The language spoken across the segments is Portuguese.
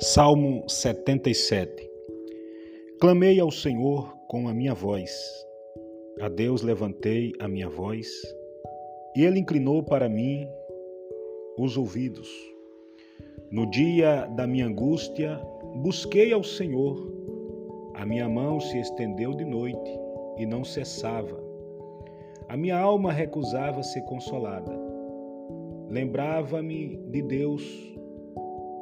Salmo 77 Clamei ao Senhor com a minha voz. A Deus levantei a minha voz, e Ele inclinou para mim os ouvidos. No dia da minha angústia, busquei ao Senhor. A minha mão se estendeu de noite e não cessava. A minha alma recusava ser consolada. Lembrava-me de Deus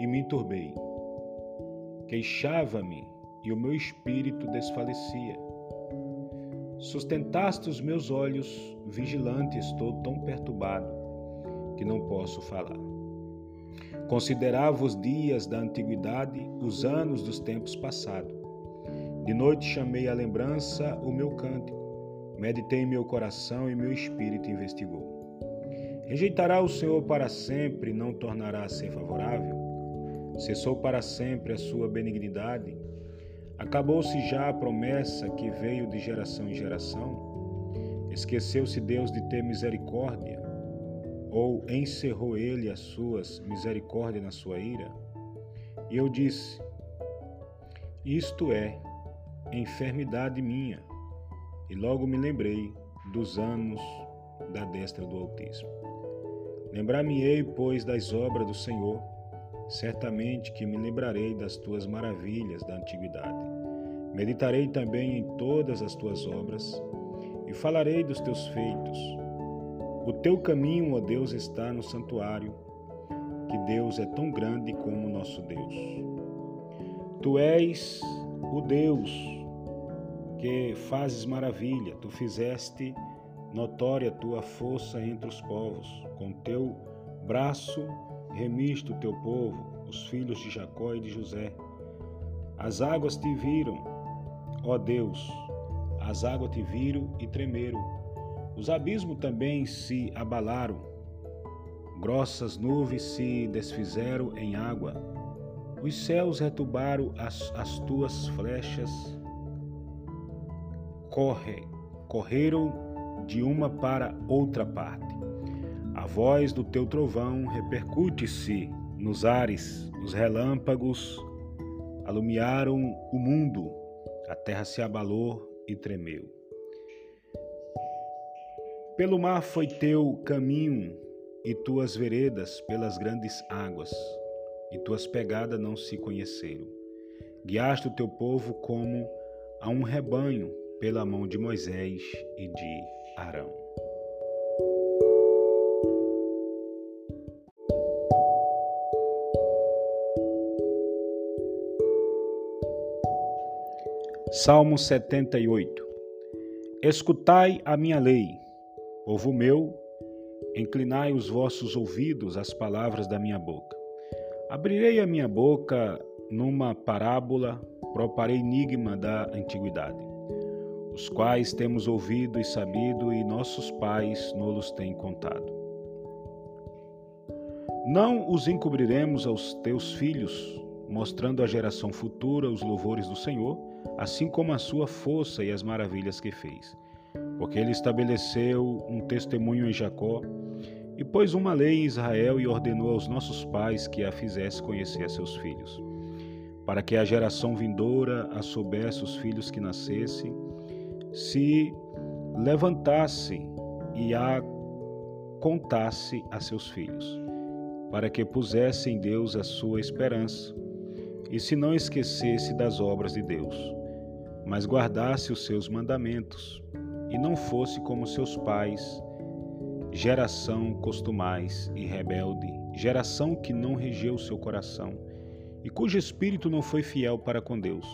e me enturbei. Queixava-me e o meu espírito desfalecia. Sustentaste os meus olhos, vigilante estou tão perturbado que não posso falar. Considerava os dias da antiguidade, os anos dos tempos passados. De noite chamei à lembrança o meu cântico, meditei em meu coração e meu espírito investigou. Rejeitará o Senhor para sempre, não tornará a ser favorável? Cessou para sempre a sua benignidade? Acabou-se já a promessa que veio de geração em geração? Esqueceu-se Deus de ter misericórdia? Ou encerrou ele as suas misericórdias na sua ira? E eu disse: Isto é enfermidade minha. E logo me lembrei dos anos da destra do Altíssimo. Lembrar-me-ei, pois, das obras do Senhor Certamente que me lembrarei das tuas maravilhas da antiguidade. Meditarei também em todas as tuas obras e falarei dos teus feitos. O teu caminho, ó Deus, está no santuário, que Deus é tão grande como nosso Deus. Tu és o Deus que fazes maravilha, tu fizeste notória tua força entre os povos, com teu braço remiste o teu povo, os filhos de Jacó e de José. As águas te viram, ó Deus, as águas te viram e tremeram. Os abismos também se abalaram, grossas nuvens se desfizeram em água. Os céus retubaram as, as tuas flechas, corre, correram de uma para outra parte. A voz do teu trovão repercute-se nos ares, os relâmpagos alumiaram o mundo, a terra se abalou e tremeu. Pelo mar foi teu caminho e tuas veredas pelas grandes águas, e tuas pegadas não se conheceram. Guiaste o teu povo como a um rebanho pela mão de Moisés e de Arão. Salmo 78 Escutai a minha lei, povo meu, inclinai os vossos ouvidos às palavras da minha boca. Abrirei a minha boca numa parábola, proparei enigma da antiguidade, os quais temos ouvido e sabido e nossos pais nos têm contado. Não os encobriremos aos teus filhos, mostrando à geração futura os louvores do Senhor, assim como a sua força e as maravilhas que fez. Porque ele estabeleceu um testemunho em Jacó e pôs uma lei em Israel e ordenou aos nossos pais que a fizesse conhecer a seus filhos, para que a geração vindoura a soubesse os filhos que nascessem, se levantasse e a contasse a seus filhos, para que pusesse em Deus a sua esperança e se não esquecesse das obras de Deus, mas guardasse os seus mandamentos, e não fosse como seus pais, geração costumais e rebelde, geração que não regeu seu coração, e cujo espírito não foi fiel para com Deus.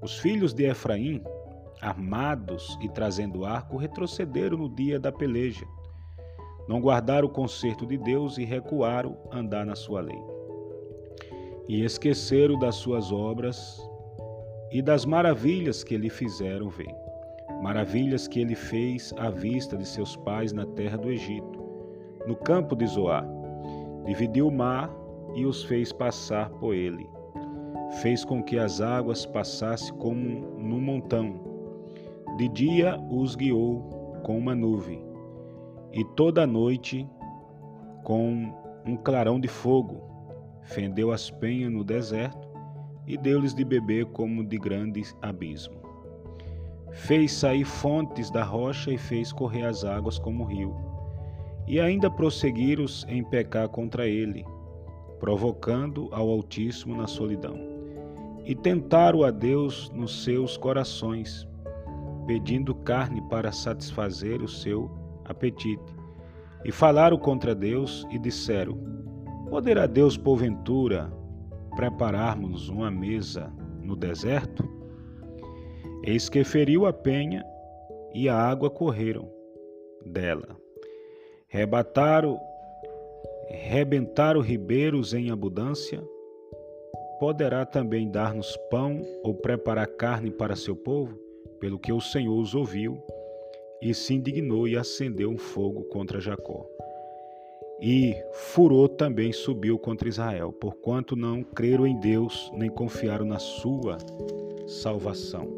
Os filhos de Efraim, armados e trazendo arco, retrocederam no dia da peleja. Não guardaram o conserto de Deus e recuaram andar na sua lei e esqueceram das suas obras e das maravilhas que lhe fizeram ver. Maravilhas que ele fez à vista de seus pais na terra do Egito, no campo de Zoar. Dividiu o mar e os fez passar por ele. Fez com que as águas passassem como num montão. De dia os guiou com uma nuvem, e toda a noite com um clarão de fogo fendeu as penhas no deserto e deu-lhes de beber como de grande abismo. Fez sair fontes da rocha e fez correr as águas como rio. E ainda prosseguiram em pecar contra ele, provocando ao Altíssimo na solidão. E tentaram a Deus nos seus corações, pedindo carne para satisfazer o seu apetite. E falaram contra Deus e disseram: Poderá Deus, porventura, prepararmos uma mesa no deserto? Eis que feriu a penha e a água correram dela. Rebataram, rebentaram ribeiros em abundância. Poderá também dar-nos pão ou preparar carne para seu povo? Pelo que o Senhor os ouviu e se indignou e acendeu um fogo contra Jacó. E furor também subiu contra Israel, porquanto não creram em Deus, nem confiaram na sua salvação.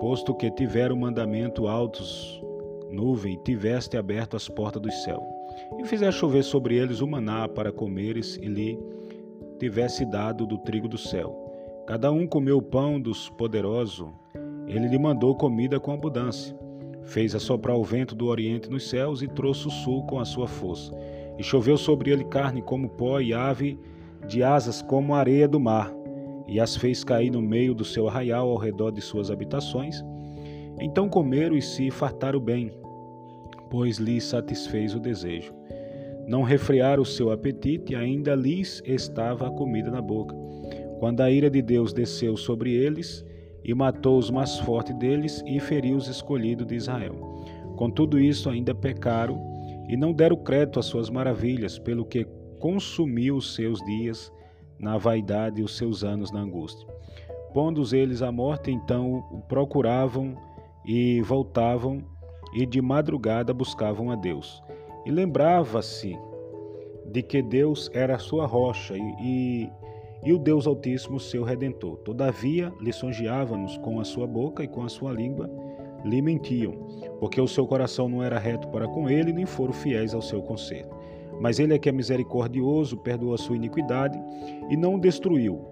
Posto que tiveram mandamento altos, nuvem, tiveste aberto as portas do céu, e fizeste chover sobre eles o maná para comeres, e lhe tivesse dado do trigo do céu. Cada um comeu o pão dos poderosos, ele lhe mandou comida com abundância. Fez assoprar o vento do oriente nos céus e trouxe o sul com a sua força. E choveu sobre ele carne como pó e ave de asas como areia do mar, e as fez cair no meio do seu arraial ao redor de suas habitações. Então comeram e se fartaram bem, pois lhes satisfez o desejo. Não refrearam o seu apetite, ainda lhes estava a comida na boca. Quando a ira de Deus desceu sobre eles, e matou os mais fortes deles e feriu os escolhidos de Israel. Com tudo isso ainda pecaram e não deram crédito às suas maravilhas, pelo que consumiu os seus dias na vaidade e os seus anos na angústia. Pondo eles à morte, então o procuravam e voltavam e de madrugada buscavam a Deus. E lembrava-se de que Deus era a sua rocha e, e e o Deus Altíssimo, seu Redentor. Todavia, lisonjeava-nos com a sua boca e com a sua língua lhe mentiam, porque o seu coração não era reto para com ele, nem foram fiéis ao seu conselho. Mas ele é que é misericordioso, perdoou a sua iniquidade e não o destruiu.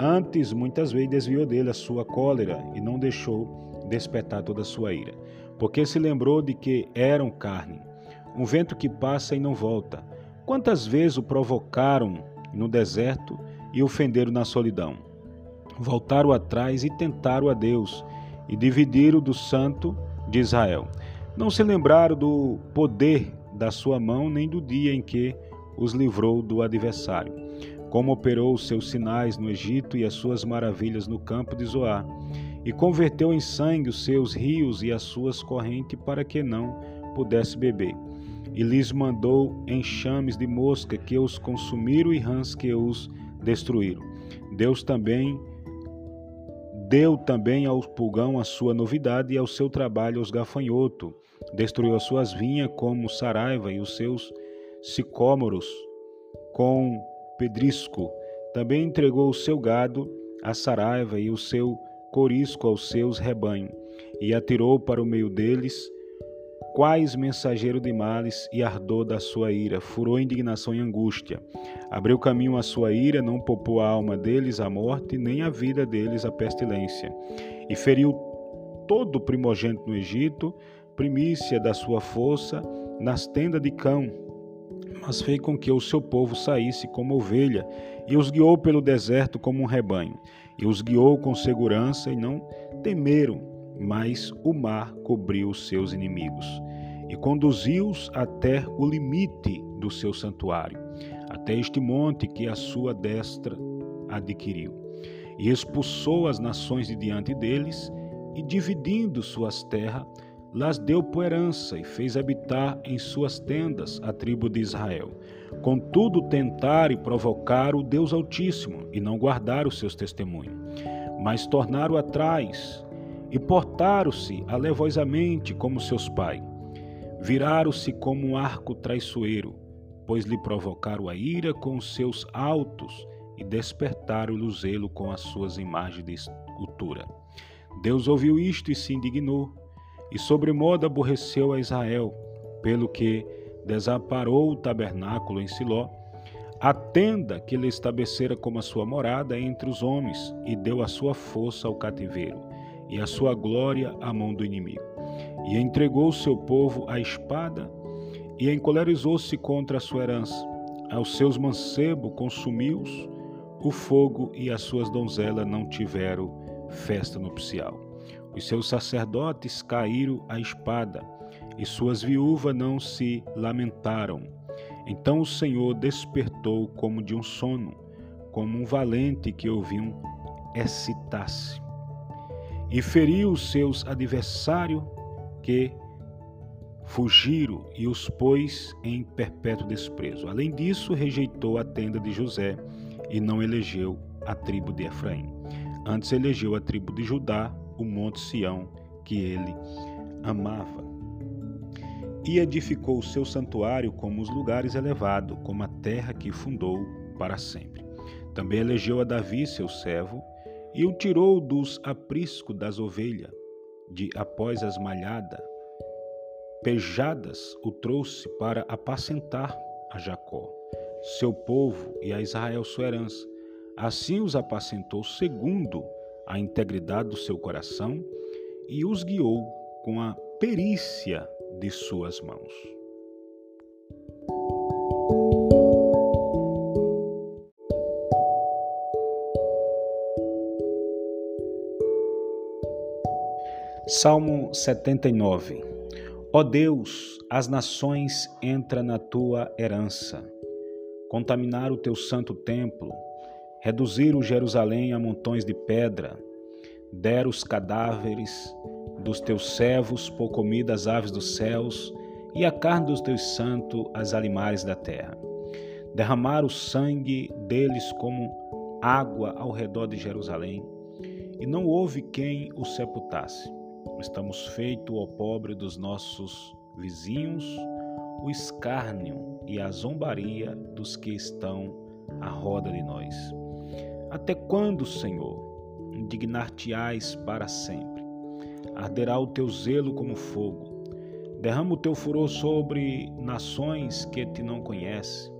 Antes, muitas vezes, desviou dele a sua cólera e não deixou despertar toda a sua ira. Porque se lembrou de que eram carne, um vento que passa e não volta. Quantas vezes o provocaram no deserto e ofenderam na solidão. Voltaram atrás e tentaram a Deus e dividiram do santo de Israel. Não se lembraram do poder da sua mão nem do dia em que os livrou do adversário, como operou os seus sinais no Egito e as suas maravilhas no campo de Zoar, e converteu em sangue os seus rios e as suas correntes para que não pudesse beber. E lhes mandou enxames de mosca que os consumiram e rãs que os destruíram. Deus também deu também ao pulgão a sua novidade e ao seu trabalho aos gafanhotos. Destruiu as suas vinhas como saraiva e os seus sicômoros com pedrisco. Também entregou o seu gado a saraiva e o seu corisco aos seus rebanhos, e atirou para o meio deles quais mensageiro de males e ardor da sua ira, furou indignação e angústia. Abriu caminho à sua ira, não poupou a alma deles a morte, nem a vida deles a pestilência. E feriu todo o primogênito no Egito, primícia da sua força, nas tendas de cão. Mas fez com que o seu povo saísse como ovelha, e os guiou pelo deserto como um rebanho. E os guiou com segurança, e não temeram mas o mar cobriu os seus inimigos e conduziu-os até o limite do seu santuário, até este monte que a sua destra adquiriu. E expulsou as nações de diante deles, e dividindo suas terras, las deu por herança e fez habitar em suas tendas a tribo de Israel. Contudo, tentaram e provocaram o Deus Altíssimo e não guardaram os seus testemunhos, mas tornaram atrás e portaram-se alevosamente como seus pais. Viraram-se como um arco traiçoeiro, pois lhe provocaram a ira com os seus altos e despertaram-lhe o zelo com as suas imagens de escultura. Deus ouviu isto e se indignou, e sobremodo aborreceu a Israel, pelo que desamparou o tabernáculo em Siló, a tenda que ele estabelecera como a sua morada entre os homens, e deu a sua força ao cativeiro, e a sua glória à mão do inimigo. E entregou o seu povo à espada, e encolerizou-se contra a sua herança. Aos seus mancebos consumiu-os o fogo, e as suas donzelas não tiveram festa nupcial. Os seus sacerdotes caíram à espada, e suas viúvas não se lamentaram. Então o Senhor despertou como de um sono, como um valente que ouviu excitar-se, e feriu os seus adversários que fugiram e os pôs em perpétuo desprezo. Além disso, rejeitou a tenda de José e não elegeu a tribo de Efraim. Antes elegeu a tribo de Judá, o monte Sião, que ele amava. E edificou o seu santuário como os lugares elevados, como a terra que fundou para sempre. Também elegeu a Davi, seu servo, e o tirou dos apriscos das ovelhas, de após as malhadas, pejadas o trouxe para apacentar a Jacó, seu povo, e a Israel sua herança Assim os apacentou segundo a integridade do seu coração e os guiou com a perícia de suas mãos. Salmo 79 Ó Deus, as nações entram na tua herança, contaminar o teu santo templo, Reduziram Jerusalém a montões de pedra, deram os cadáveres dos teus servos por comida às aves dos céus e a carne dos teus santos às animais da terra. Derramaram o sangue deles como água ao redor de Jerusalém, e não houve quem o sepultasse. Estamos feitos ao pobre dos nossos vizinhos, o escárnio e a zombaria dos que estão à roda de nós. Até quando, Senhor, indignar-te-ás para sempre? Arderá o teu zelo como fogo. Derrama o teu furor sobre nações que te não conhecem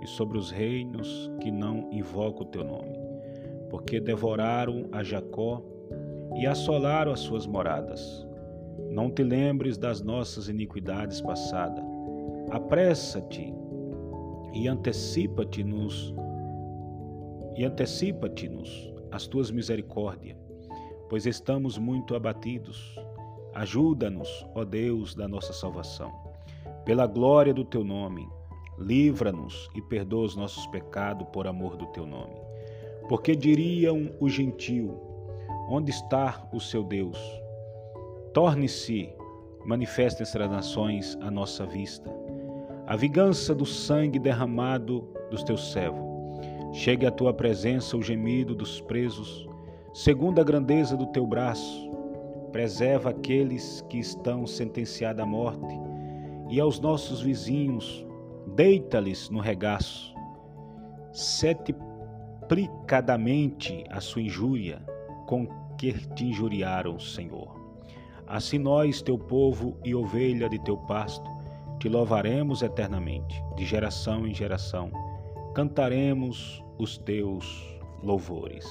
e sobre os reinos que não invocam o teu nome. Porque devoraram a Jacó e assolaram as suas moradas. Não te lembres das nossas iniquidades passadas. Apressa-te e antecipa-te nos e antecipa-te-nos as tuas misericórdias, pois estamos muito abatidos. Ajuda-nos, ó Deus da nossa salvação. Pela glória do teu nome, livra-nos e perdoa os nossos pecados por amor do teu nome. Porque diriam o gentil: Onde está o seu Deus? Torne-se manifesta entre as nações a nossa vista. A vingança do sangue derramado dos teus servos Chegue à tua presença o gemido dos presos, segundo a grandeza do teu braço. Preserva aqueles que estão sentenciados à morte, e aos nossos vizinhos, deita-lhes no regaço. Setiplicadamente a sua injúria com que te injuriaram, Senhor. Assim nós, teu povo e ovelha de teu pasto, te louvaremos eternamente, de geração em geração cantaremos os teus louvores.